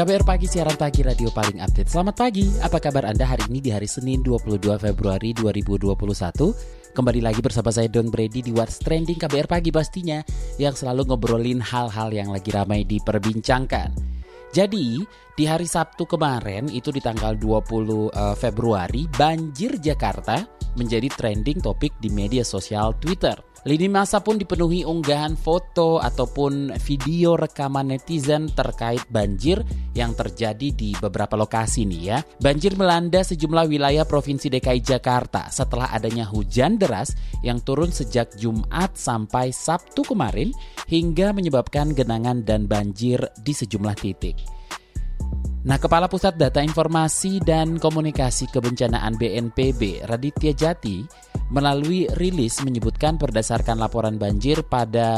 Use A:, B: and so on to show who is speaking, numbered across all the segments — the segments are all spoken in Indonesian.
A: KBR Pagi, siaran pagi radio paling update. Selamat pagi, apa kabar Anda hari ini di hari Senin 22 Februari 2021? Kembali lagi bersama saya Don Brady di What's Trending KBR Pagi pastinya Yang selalu ngobrolin hal-hal yang lagi ramai diperbincangkan Jadi, di hari Sabtu kemarin, itu di tanggal 20 eh, Februari Banjir Jakarta menjadi trending topik di media sosial Twitter Lini masa pun dipenuhi unggahan foto ataupun video rekaman netizen terkait banjir yang terjadi di beberapa lokasi nih ya. Banjir melanda sejumlah wilayah Provinsi DKI Jakarta setelah adanya hujan deras yang turun sejak Jumat sampai Sabtu kemarin hingga menyebabkan genangan dan banjir di sejumlah titik. Nah, Kepala Pusat Data Informasi dan Komunikasi Kebencanaan BNPB, Raditya Jati, melalui rilis menyebutkan berdasarkan laporan banjir pada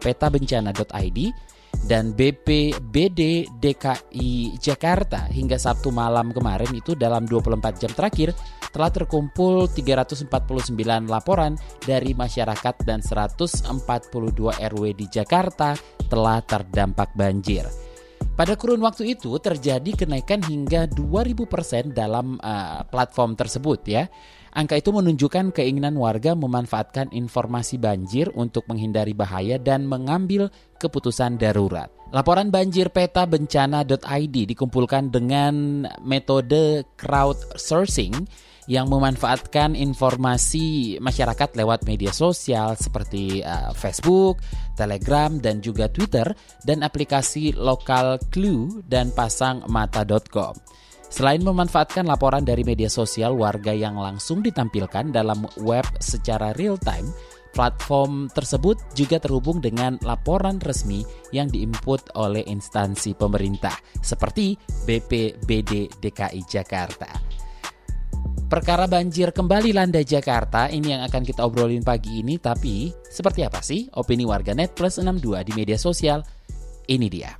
A: petabencana.id dan BPBD DKI Jakarta hingga Sabtu malam kemarin itu dalam 24 jam terakhir telah terkumpul 349 laporan dari masyarakat dan 142 RW di Jakarta telah terdampak banjir. Pada kurun waktu itu terjadi kenaikan hingga 2000% dalam uh, platform tersebut ya. Angka itu menunjukkan keinginan warga memanfaatkan informasi banjir untuk menghindari bahaya dan mengambil keputusan darurat. Laporan banjir peta bencana.id dikumpulkan dengan metode crowdsourcing yang memanfaatkan informasi masyarakat lewat media sosial seperti uh, Facebook, Telegram, dan juga Twitter, dan aplikasi lokal Clue dan pasangmata.com. Selain memanfaatkan laporan dari media sosial warga yang langsung ditampilkan dalam web secara real time, platform tersebut juga terhubung dengan laporan resmi yang diinput oleh instansi pemerintah seperti BPBD DKI Jakarta. Perkara banjir kembali landa Jakarta ini yang akan kita obrolin pagi ini tapi seperti apa sih opini warganet plus 62 di media sosial? Ini dia.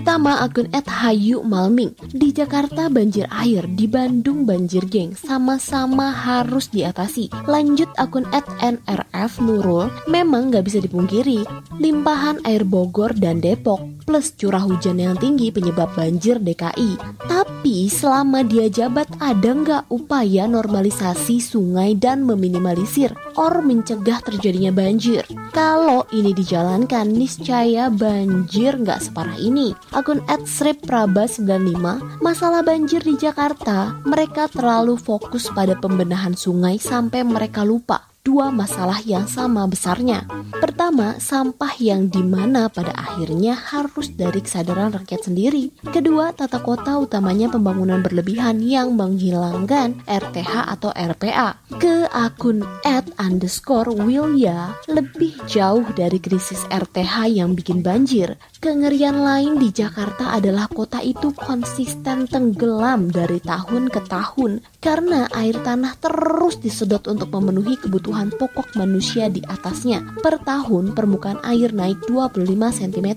B: Pertama akun Hayu Malming. Di Jakarta banjir air, di Bandung banjir geng. Sama-sama harus diatasi. Lanjut akun NRF Nurul. Memang gak bisa dipungkiri Limpahan air Bogor dan Depok Plus curah hujan yang tinggi penyebab banjir DKI Tapi selama dia jabat ada nggak upaya normalisasi sungai dan meminimalisir Or mencegah terjadinya banjir? Kalau ini dijalankan niscaya banjir nggak separah ini akun @sripraba95, masalah banjir di Jakarta, mereka terlalu fokus pada pembenahan sungai sampai mereka lupa dua masalah yang sama besarnya. Pertama, sampah yang di mana pada akhirnya harus dari kesadaran rakyat sendiri. Kedua, tata kota utamanya pembangunan berlebihan yang menghilangkan RTH atau RPA. Ke akun at underscore Wilya, lebih jauh dari krisis RTH yang bikin banjir. Kengerian lain di Jakarta adalah kota itu konsisten tenggelam dari tahun ke tahun karena air tanah terus disedot untuk memenuhi kebutuhan pokok manusia di atasnya. Per tahun permukaan air naik 25 cm.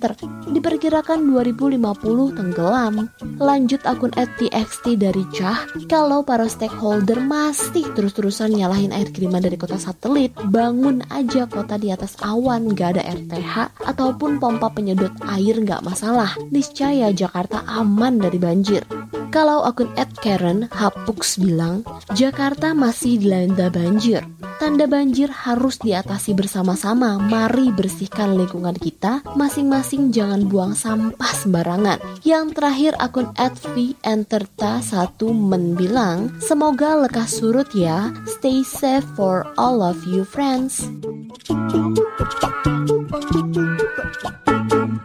B: Diperkirakan 2050 tenggelam. Lanjut akun @txt dari Cah, kalau para stakeholder masih terus-terusan nyalahin air kiriman dari kota satelit, bangun aja kota di atas awan gak ada RTH ataupun pompa penyedot air nggak masalah. Niscaya Jakarta aman dari banjir. Kalau akun Ed Karen Hapux bilang, Jakarta masih dilanda banjir. Tanda banjir harus diatasi bersama-sama. Mari bersihkan lingkungan kita, masing-masing jangan buang sampah sembarangan. Yang terakhir akun Enterta 1 menbilang, semoga lekas surut ya. Stay safe for all of you friends.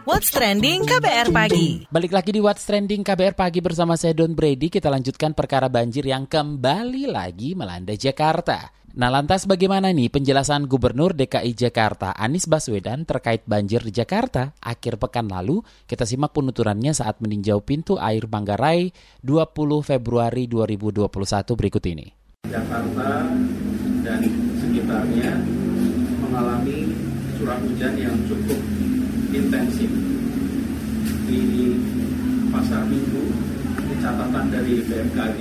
C: What's Trending KBR Pagi.
A: Balik lagi di What's Trending KBR Pagi bersama saya Don Brady. Kita lanjutkan perkara banjir yang kembali lagi melanda Jakarta. Nah lantas bagaimana nih penjelasan Gubernur DKI Jakarta Anies Baswedan terkait banjir di Jakarta akhir pekan lalu? Kita simak penuturannya saat meninjau pintu air Manggarai 20 Februari 2021 berikut ini.
D: Jakarta dan sekitarnya mengalami curah hujan yang cukup intensif di pasar minggu di catatan dari BMKG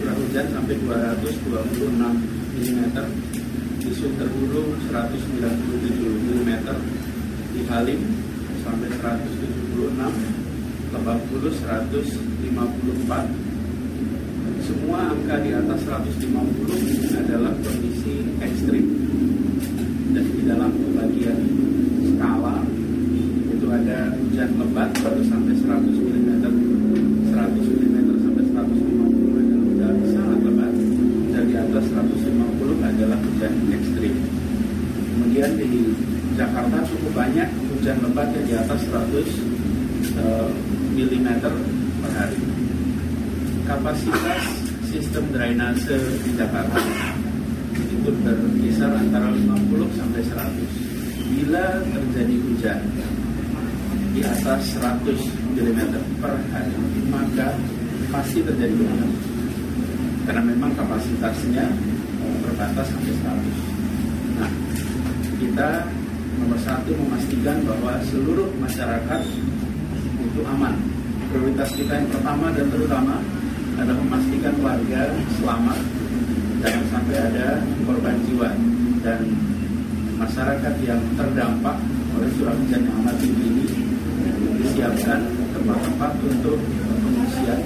D: curah hujan sampai 226 mm di Sunterhulu 197 mm di Halim sampai 176 Lebak Bulus 154 semua angka di atas 150 adalah kondisi ekstrim. Dan di dalam pembagian skala itu ada hujan lebat baru sampai 100 mm 100 mm sampai 150 adalah sudah sangat lebat dan di atas 150 adalah hujan ekstrim. Kemudian di Jakarta cukup banyak hujan lebat yang di atas 100 uh, mm per hari. Kapasitas sistem drainase di Jakarta itu berkisar antara 50 sampai 100. Bila terjadi hujan di atas 100 mm per hari, maka pasti terjadi bencana. Karena memang kapasitasnya terbatas sampai 100. Nah, kita nomor satu memastikan bahwa seluruh masyarakat itu aman. Prioritas kita yang pertama dan terutama adalah memastikan warga selamat, jangan sampai ada korban jiwa dan masyarakat yang terdampak oleh curah hujan yang amat tinggi ini disiapkan tempat-tempat untuk pengungsian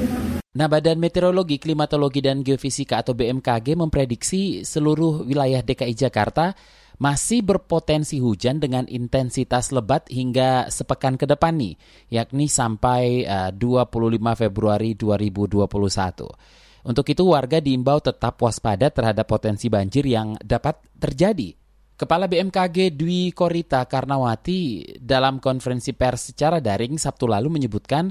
A: Nah, Badan Meteorologi, Klimatologi, dan Geofisika atau BMKG memprediksi seluruh wilayah DKI Jakarta masih berpotensi hujan dengan intensitas lebat hingga sepekan ke depan nih, yakni sampai uh, 25 Februari 2021. Untuk itu warga diimbau tetap waspada terhadap potensi banjir yang dapat terjadi. Kepala BMKG Dwi Korita Karnawati dalam konferensi pers secara daring Sabtu lalu menyebutkan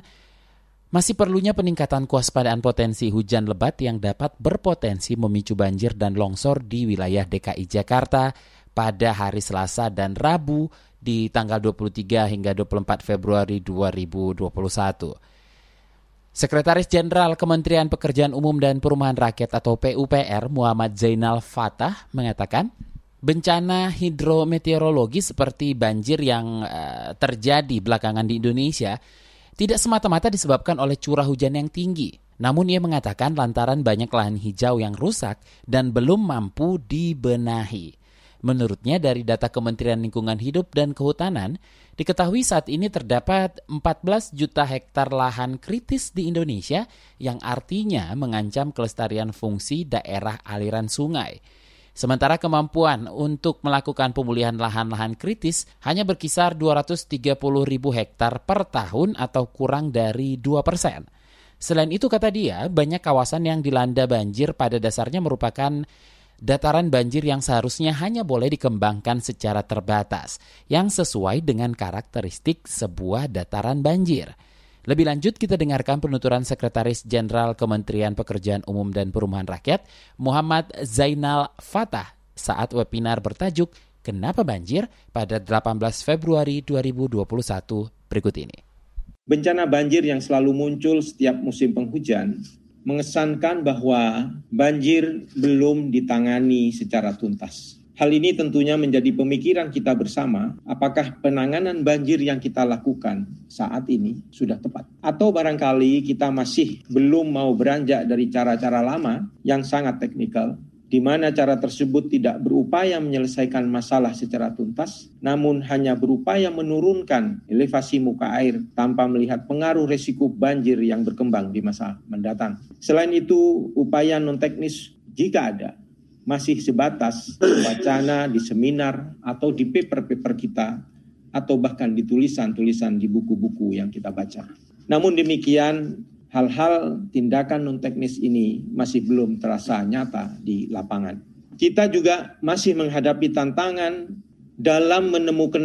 A: masih perlunya peningkatan kewaspadaan potensi hujan lebat yang dapat berpotensi memicu banjir dan longsor di wilayah DKI Jakarta pada hari Selasa dan Rabu di tanggal 23 hingga 24 Februari 2021. Sekretaris Jenderal Kementerian Pekerjaan Umum dan Perumahan Rakyat atau PUPR Muhammad Zainal Fatah mengatakan, bencana hidrometeorologi seperti banjir yang uh, terjadi belakangan di Indonesia tidak semata-mata disebabkan oleh curah hujan yang tinggi. Namun ia mengatakan lantaran banyak lahan hijau yang rusak dan belum mampu dibenahi. Menurutnya dari data Kementerian Lingkungan Hidup dan Kehutanan, diketahui saat ini terdapat 14 juta hektar lahan kritis di Indonesia yang artinya mengancam kelestarian fungsi daerah aliran sungai. Sementara kemampuan untuk melakukan pemulihan lahan-lahan kritis hanya berkisar 230 ribu hektar per tahun atau kurang dari 2 persen. Selain itu kata dia, banyak kawasan yang dilanda banjir pada dasarnya merupakan dataran banjir yang seharusnya hanya boleh dikembangkan secara terbatas, yang sesuai dengan karakteristik sebuah dataran banjir. Lebih lanjut kita dengarkan penuturan Sekretaris Jenderal Kementerian Pekerjaan Umum dan Perumahan Rakyat Muhammad Zainal Fatah saat webinar bertajuk Kenapa Banjir pada 18 Februari 2021 berikut ini.
E: Bencana banjir yang selalu muncul setiap musim penghujan mengesankan bahwa banjir belum ditangani secara tuntas. Hal ini tentunya menjadi pemikiran kita bersama, apakah penanganan banjir yang kita lakukan saat ini sudah tepat. Atau barangkali kita masih belum mau beranjak dari cara-cara lama yang sangat teknikal, di mana cara tersebut tidak berupaya menyelesaikan masalah secara tuntas, namun hanya berupaya menurunkan elevasi muka air tanpa melihat pengaruh resiko banjir yang berkembang di masa mendatang. Selain itu, upaya non-teknis jika ada masih sebatas wacana di seminar atau di paper-paper kita atau bahkan di tulisan-tulisan di buku-buku yang kita baca. Namun demikian, hal-hal tindakan non teknis ini masih belum terasa nyata di lapangan. Kita juga masih menghadapi tantangan dalam menemukan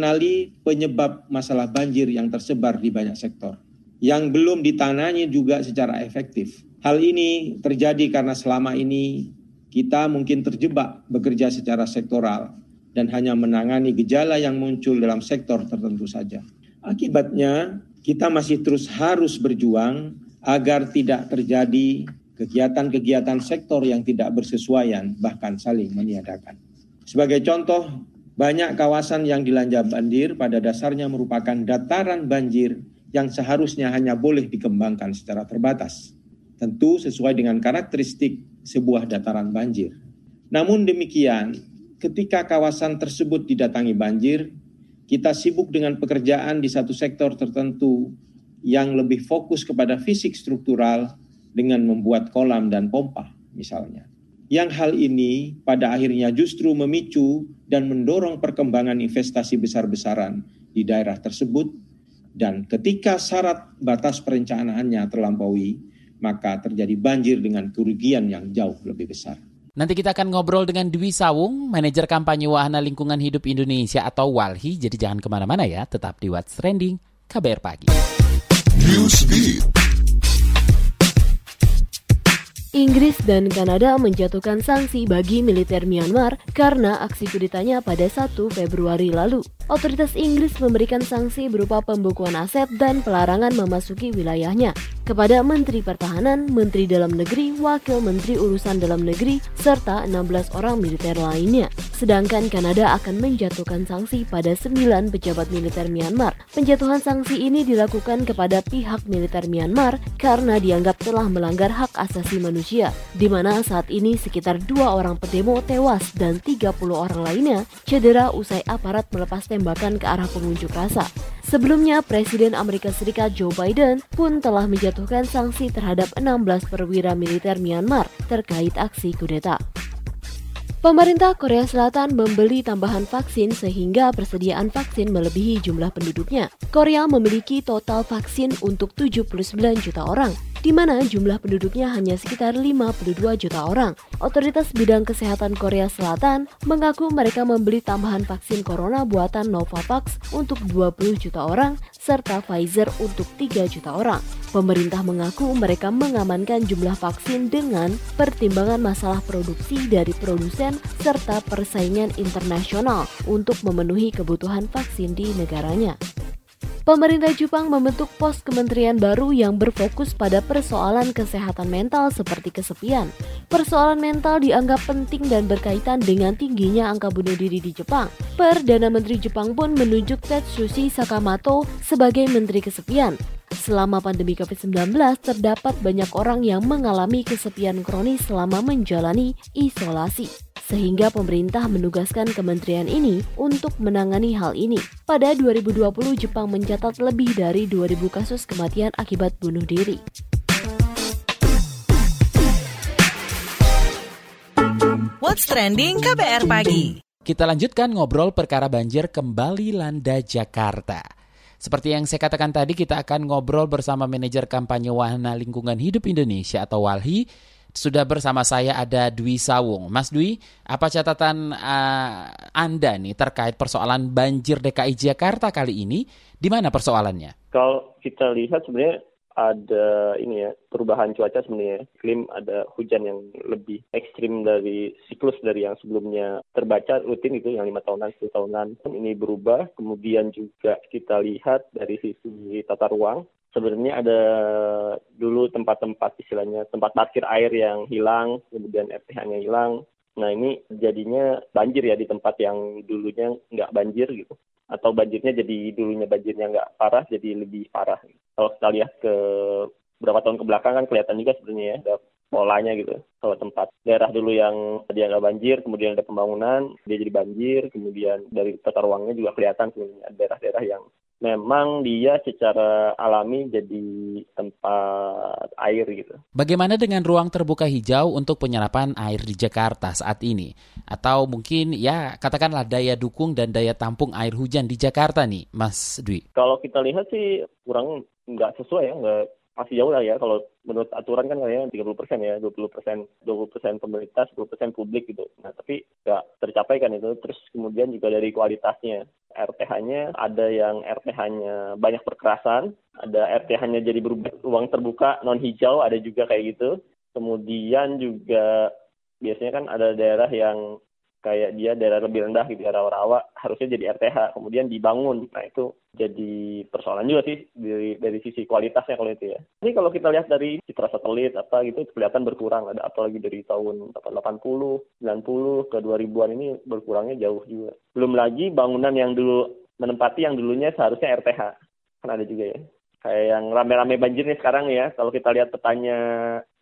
E: penyebab masalah banjir yang tersebar di banyak sektor yang belum ditangani juga secara efektif. Hal ini terjadi karena selama ini kita mungkin terjebak bekerja secara sektoral dan hanya menangani gejala yang muncul dalam sektor tertentu saja. Akibatnya, kita masih terus harus berjuang agar tidak terjadi kegiatan-kegiatan sektor yang tidak bersesuaian, bahkan saling meniadakan. Sebagai contoh, banyak kawasan yang dilanda banjir pada dasarnya merupakan dataran banjir yang seharusnya hanya boleh dikembangkan secara terbatas. Tentu sesuai dengan karakteristik sebuah dataran banjir. Namun demikian, ketika kawasan tersebut didatangi banjir, kita sibuk dengan pekerjaan di satu sektor tertentu yang lebih fokus kepada fisik struktural dengan membuat kolam dan pompa misalnya. Yang hal ini pada akhirnya justru memicu dan mendorong perkembangan investasi besar-besaran di daerah tersebut dan ketika syarat batas perencanaannya terlampaui, maka terjadi banjir dengan kerugian yang jauh lebih besar.
A: Nanti kita akan ngobrol dengan Dwi Sawung, manajer kampanye Wahana Lingkungan Hidup Indonesia atau WALHI. Jadi jangan ke mana-mana ya, tetap di What's Trending, KBR Pagi.
B: Inggris dan Kanada menjatuhkan sanksi bagi militer Myanmar karena aksi kudetanya pada 1 Februari lalu. Otoritas Inggris memberikan sanksi berupa pembukuan aset dan pelarangan memasuki wilayahnya kepada Menteri Pertahanan, Menteri Dalam Negeri, Wakil Menteri Urusan Dalam Negeri, serta 16 orang militer lainnya. Sedangkan Kanada akan menjatuhkan sanksi pada 9 pejabat militer Myanmar. Penjatuhan sanksi ini dilakukan kepada pihak militer Myanmar karena dianggap telah melanggar hak asasi manusia, di mana saat ini sekitar dua orang pendemo tewas dan 30 orang lainnya cedera usai aparat melepas tembakan ke arah pengunjuk rasa. Sebelumnya, Presiden Amerika Serikat Joe Biden pun telah menjatuhkan sanksi terhadap 16 perwira militer Myanmar terkait aksi kudeta. Pemerintah Korea Selatan membeli tambahan vaksin sehingga persediaan vaksin melebihi jumlah penduduknya. Korea memiliki total vaksin untuk 79 juta orang, di mana jumlah penduduknya hanya sekitar 52 juta orang. Otoritas bidang kesehatan Korea Selatan mengaku mereka membeli tambahan vaksin corona buatan Novavax untuk 20 juta orang serta Pfizer untuk 3 juta orang. Pemerintah mengaku mereka mengamankan jumlah vaksin dengan pertimbangan masalah produksi dari produsen serta persaingan internasional untuk memenuhi kebutuhan vaksin di negaranya pemerintah Jepang membentuk pos kementerian baru yang berfokus pada persoalan kesehatan mental seperti kesepian. Persoalan mental dianggap penting dan berkaitan dengan tingginya angka bunuh diri di Jepang. Perdana Menteri Jepang pun menunjuk Tetsushi Sakamoto sebagai Menteri Kesepian. Selama pandemi COVID-19, terdapat banyak orang yang mengalami kesepian kronis selama menjalani isolasi sehingga pemerintah menugaskan kementerian ini untuk menangani hal ini. Pada 2020, Jepang mencatat lebih dari 2000 kasus kematian akibat bunuh diri.
C: What's trending KBR pagi?
A: Kita lanjutkan ngobrol perkara banjir kembali landa Jakarta. Seperti yang saya katakan tadi, kita akan ngobrol bersama manajer kampanye Wahana Lingkungan Hidup Indonesia atau WALHI, sudah bersama saya ada Dwi Sawung. Mas Dwi, apa catatan uh, Anda nih terkait persoalan banjir DKI Jakarta kali ini? Di mana persoalannya?
F: Kalau kita lihat sebenarnya ada ini ya perubahan cuaca sebenarnya iklim ada hujan yang lebih ekstrim dari siklus dari yang sebelumnya terbaca rutin itu yang lima tahunan sepuluh tahunan ini berubah kemudian juga kita lihat dari sisi tata ruang sebenarnya ada dulu tempat-tempat istilahnya tempat parkir air yang hilang, kemudian RPH-nya hilang. Nah ini jadinya banjir ya di tempat yang dulunya nggak banjir gitu. Atau banjirnya jadi dulunya banjirnya nggak parah jadi lebih parah. Kalau kita lihat ke beberapa tahun ke belakang kan kelihatan juga sebenarnya ya ada polanya gitu. Kalau tempat daerah dulu yang dia nggak banjir, kemudian ada pembangunan, dia jadi banjir, kemudian dari tata ruangnya juga kelihatan sebenarnya daerah-daerah yang memang dia secara alami jadi tempat air gitu.
A: Bagaimana dengan ruang terbuka hijau untuk penyerapan air di Jakarta saat ini? Atau mungkin ya katakanlah daya dukung dan daya tampung air hujan di Jakarta nih, Mas Dwi?
F: Kalau kita lihat sih kurang nggak sesuai ya, nggak masih jauh lah ya kalau menurut aturan kan kayaknya 30 persen ya 20 persen 20 persen pemerintah 10 persen publik gitu nah tapi nggak tercapai kan itu terus kemudian juga dari kualitasnya RTH-nya ada yang RTH-nya banyak perkerasan ada RTH-nya jadi berubah ruang terbuka non hijau ada juga kayak gitu. Kemudian juga biasanya kan ada daerah yang kayak dia daerah lebih rendah gitu rawa-rawa harusnya jadi RTH kemudian dibangun nah itu jadi persoalan juga sih dari dari sisi kualitasnya kalau itu ya. Ini kalau kita lihat dari citra satelit apa gitu kelihatan berkurang ada apalagi dari tahun 80, 90 ke 2000-an ini berkurangnya jauh juga. Belum lagi bangunan yang dulu menempati yang dulunya seharusnya RTH. Kan ada juga ya kayak yang rame-rame banjir nih sekarang ya. Kalau kita lihat petanya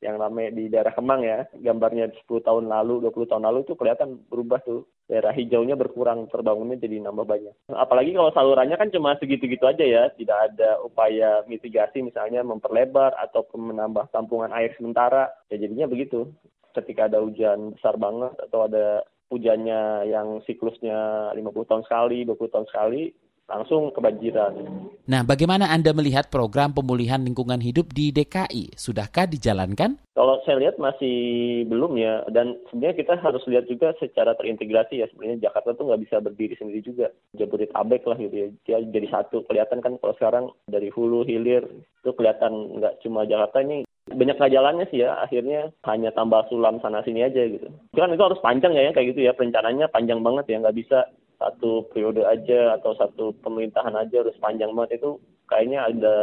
F: yang rame di daerah Kemang ya, gambarnya 10 tahun lalu, 20 tahun lalu itu kelihatan berubah tuh. Daerah hijaunya berkurang, terbangunnya jadi nambah banyak. Apalagi kalau salurannya kan cuma segitu-gitu aja ya, tidak ada upaya mitigasi misalnya memperlebar atau menambah tampungan air sementara. Ya jadinya begitu. Ketika ada hujan besar banget atau ada hujannya yang siklusnya 50 tahun sekali, 20 tahun sekali, langsung kebanjiran.
A: Nah, bagaimana Anda melihat program pemulihan lingkungan hidup di DKI? Sudahkah dijalankan?
F: Kalau saya lihat masih belum ya, dan sebenarnya kita harus lihat juga secara terintegrasi ya. Sebenarnya Jakarta tuh nggak bisa berdiri sendiri juga. Jabodetabek lah gitu ya, dia jadi satu. Kelihatan kan kalau sekarang dari hulu, hilir, itu kelihatan nggak cuma Jakarta ini banyak jalannya sih ya akhirnya hanya tambah sulam sana sini aja gitu kan itu harus panjang ya kayak gitu ya perencanaannya panjang banget ya nggak bisa satu periode aja atau satu pemerintahan aja harus panjang banget itu kayaknya ada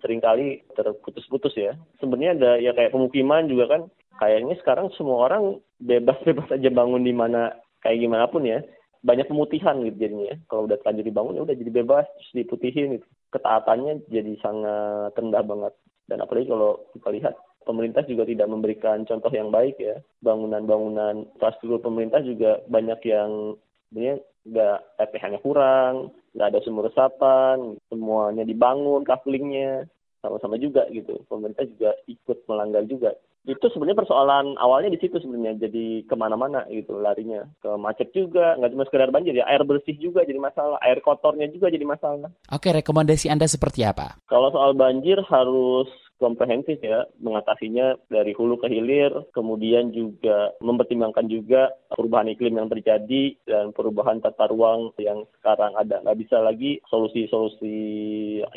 F: sering kali terputus-putus ya. Sebenarnya ada ya kayak pemukiman juga kan kayaknya sekarang semua orang bebas-bebas aja bangun di mana kayak gimana pun ya. Banyak pemutihan gitu jadinya. Ya. Kalau udah terlanjur dibangun ya udah jadi bebas terus diputihin gitu. Ketaatannya jadi sangat rendah banget. Dan apalagi kalau kita lihat pemerintah juga tidak memberikan contoh yang baik ya. Bangunan-bangunan infrastruktur pemerintah juga banyak yang sebenarnya nggak PPH-nya kurang, nggak ada sumur resapan, semuanya dibangun couplingnya sama-sama juga gitu. Pemerintah juga ikut melanggar juga. Itu sebenarnya persoalan awalnya di situ sebenarnya jadi ke mana-mana gitu larinya ke macet juga nggak cuma sekedar banjir ya air bersih juga jadi masalah air kotornya juga jadi masalah.
A: Oke rekomendasi anda seperti apa?
F: Kalau soal banjir harus komprehensif ya mengatasinya dari hulu ke hilir, kemudian juga mempertimbangkan juga perubahan iklim yang terjadi dan perubahan tata ruang yang sekarang ada. Nggak bisa lagi solusi-solusi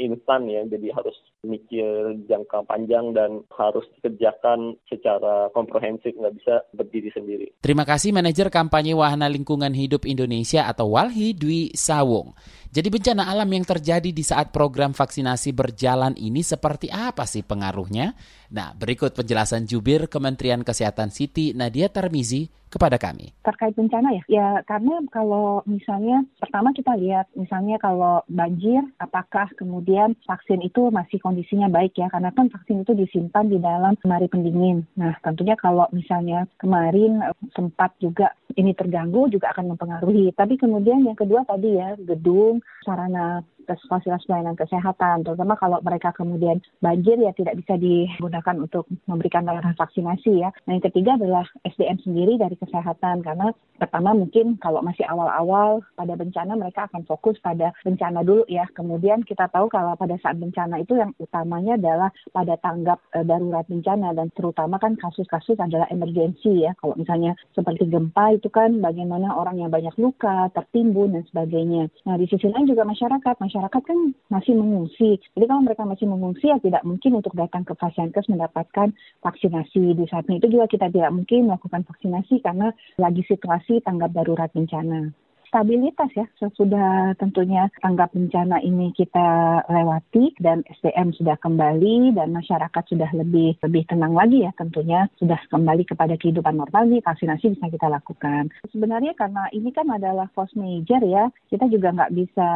F: instan ya, jadi harus mikir jangka panjang dan harus dikerjakan secara komprehensif, nggak bisa berdiri sendiri.
A: Terima kasih Manajer Kampanye Wahana Lingkungan Hidup Indonesia atau WALHI Dwi Sawung. Jadi bencana alam yang terjadi di saat program vaksinasi berjalan ini seperti apa sih pengaruhnya? Nah, berikut penjelasan jubir Kementerian Kesehatan Siti Nadia Tarmizi kepada kami.
G: Terkait bencana ya, ya karena kalau misalnya pertama kita lihat misalnya kalau banjir, apakah kemudian vaksin itu masih kondisinya baik ya, karena kan vaksin itu disimpan di dalam lemari pendingin. Nah tentunya kalau misalnya kemarin eh, sempat juga ini terganggu juga akan mempengaruhi. Tapi kemudian yang kedua tadi ya gedung, sarana fasilitas pelayanan kesehatan, terutama kalau mereka kemudian banjir ya tidak bisa digunakan untuk memberikan layanan vaksinasi ya. Nah yang ketiga adalah SDM sendiri dari kesehatan karena pertama mungkin kalau masih awal-awal pada bencana mereka akan fokus pada bencana dulu ya. Kemudian kita tahu kalau pada saat bencana itu yang utamanya adalah pada tanggap e, darurat bencana dan terutama kan kasus-kasus adalah emergensi ya. Kalau misalnya seperti gempa itu kan bagaimana orang yang banyak luka, tertimbun dan sebagainya. Nah di sisi lain juga masyarakat, masyarakat masyarakat kan masih mengungsi. Jadi kalau mereka masih mengungsi ya tidak mungkin untuk datang ke Fasiankes mendapatkan vaksinasi. Di saat itu juga kita tidak mungkin melakukan vaksinasi karena lagi situasi tanggap darurat bencana stabilitas ya sesudah tentunya tanggap bencana ini kita lewati dan SDM sudah kembali dan masyarakat sudah lebih lebih tenang lagi ya tentunya sudah kembali kepada kehidupan normal nih vaksinasi bisa kita lakukan. Sebenarnya karena ini kan adalah force major ya kita juga nggak bisa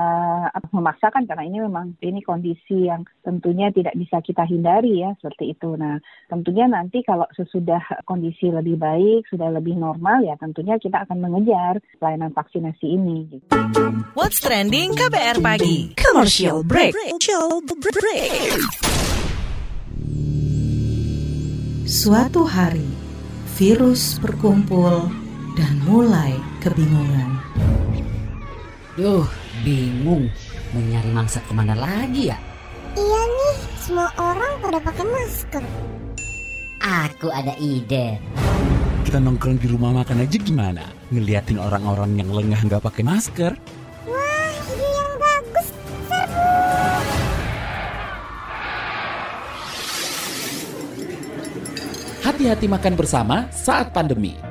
G: memaksakan karena ini memang ini kondisi yang tentunya tidak bisa kita hindari ya seperti itu. Nah tentunya nanti kalau sesudah kondisi lebih baik sudah lebih normal ya tentunya kita akan mengejar pelayanan vaksinasi ini.
C: What's trending KBR pagi? Commercial break. Break.
H: Suatu hari, virus berkumpul dan mulai kebingungan.
I: Duh, bingung. Mau nyari mangsa ke mana lagi ya?
J: Iya nih, semua orang pada pakai masker.
I: Aku ada ide
A: kita nongkrong di rumah makan aja gimana? Ngeliatin orang-orang yang lengah nggak pakai masker?
J: Wah, ide yang bagus, seru.
A: Hati-hati makan bersama saat pandemi.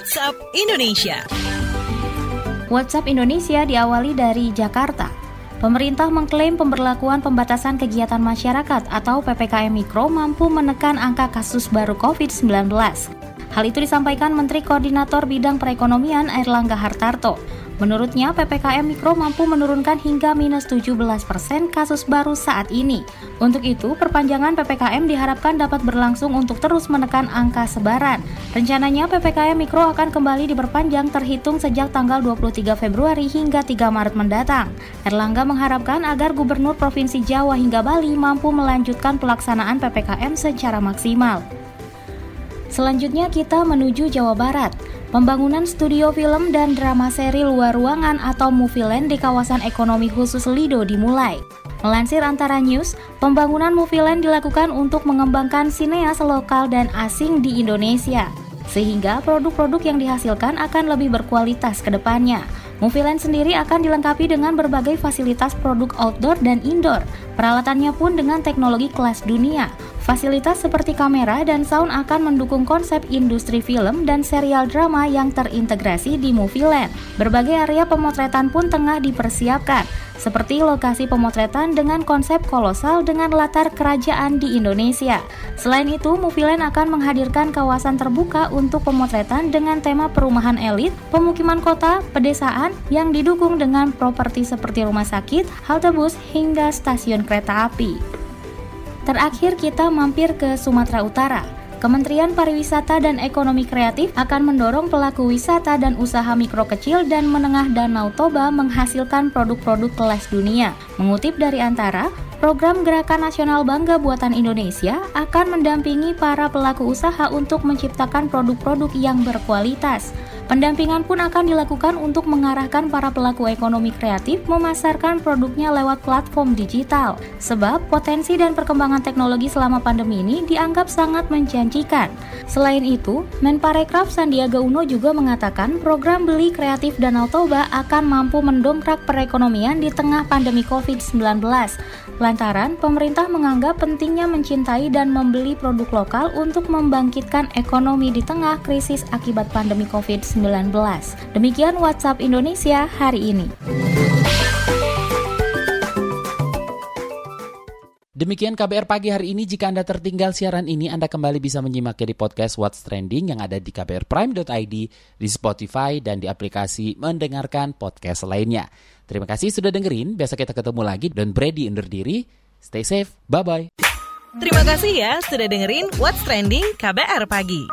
C: WhatsApp Indonesia.
K: WhatsApp Indonesia diawali dari Jakarta. Pemerintah mengklaim pemberlakuan pembatasan kegiatan masyarakat atau PPKM Mikro mampu menekan angka kasus baru COVID-19. Hal itu disampaikan Menteri Koordinator Bidang Perekonomian Airlangga Hartarto. Menurutnya, PPKM Mikro mampu menurunkan hingga minus 17 persen kasus baru saat ini. Untuk itu, perpanjangan PPKM diharapkan dapat berlangsung untuk terus menekan angka sebaran. Rencananya, PPKM Mikro akan kembali diperpanjang terhitung sejak tanggal 23 Februari hingga 3 Maret mendatang. Erlangga mengharapkan agar Gubernur Provinsi Jawa hingga Bali mampu melanjutkan pelaksanaan PPKM secara maksimal. Selanjutnya kita menuju Jawa Barat. Pembangunan studio film dan drama seri luar ruangan atau Movieland di kawasan ekonomi khusus Lido dimulai. Melansir antara news, pembangunan Movieland dilakukan untuk mengembangkan sineas lokal dan asing di Indonesia, sehingga produk-produk yang dihasilkan akan lebih berkualitas ke depannya. Movieland sendiri akan dilengkapi dengan berbagai fasilitas produk outdoor dan indoor. Peralatannya pun dengan teknologi kelas dunia. Fasilitas seperti kamera dan sound akan mendukung konsep industri film dan serial drama yang terintegrasi di Movieland. Berbagai area pemotretan pun tengah dipersiapkan, seperti lokasi pemotretan dengan konsep kolosal dengan latar kerajaan di Indonesia. Selain itu, Movieland akan menghadirkan kawasan terbuka untuk pemotretan dengan tema perumahan elit, pemukiman kota, pedesaan yang didukung dengan properti seperti rumah sakit, halte bus, hingga stasiun kereta api. Terakhir kita mampir ke Sumatera Utara. Kementerian Pariwisata dan Ekonomi Kreatif akan mendorong pelaku wisata dan usaha mikro kecil dan menengah Danau Toba menghasilkan produk-produk kelas dunia. Mengutip dari antara, program Gerakan Nasional Bangga Buatan Indonesia akan mendampingi para pelaku usaha untuk menciptakan produk-produk yang berkualitas. Pendampingan pun akan dilakukan untuk mengarahkan para pelaku ekonomi kreatif memasarkan produknya lewat platform digital. Sebab potensi dan perkembangan teknologi selama pandemi ini dianggap sangat menjanjikan. Selain itu, Menparekraf Sandiaga Uno juga mengatakan program beli kreatif Danau Toba akan mampu mendongkrak perekonomian di tengah pandemi COVID-19. Lantaran pemerintah menganggap pentingnya mencintai dan membeli produk lokal untuk membangkitkan ekonomi di tengah krisis akibat pandemi COVID-19. Demikian WhatsApp Indonesia hari ini.
A: Demikian KBR pagi hari ini. Jika Anda tertinggal siaran ini, Anda kembali bisa menyimaknya di podcast What's Trending yang ada di kbrprime.id, di Spotify, dan di aplikasi mendengarkan podcast lainnya. Terima kasih sudah dengerin. Besok kita ketemu lagi. Dan Brady undur diri. Stay safe. Bye-bye.
C: Terima kasih ya sudah dengerin What's Trending KBR Pagi.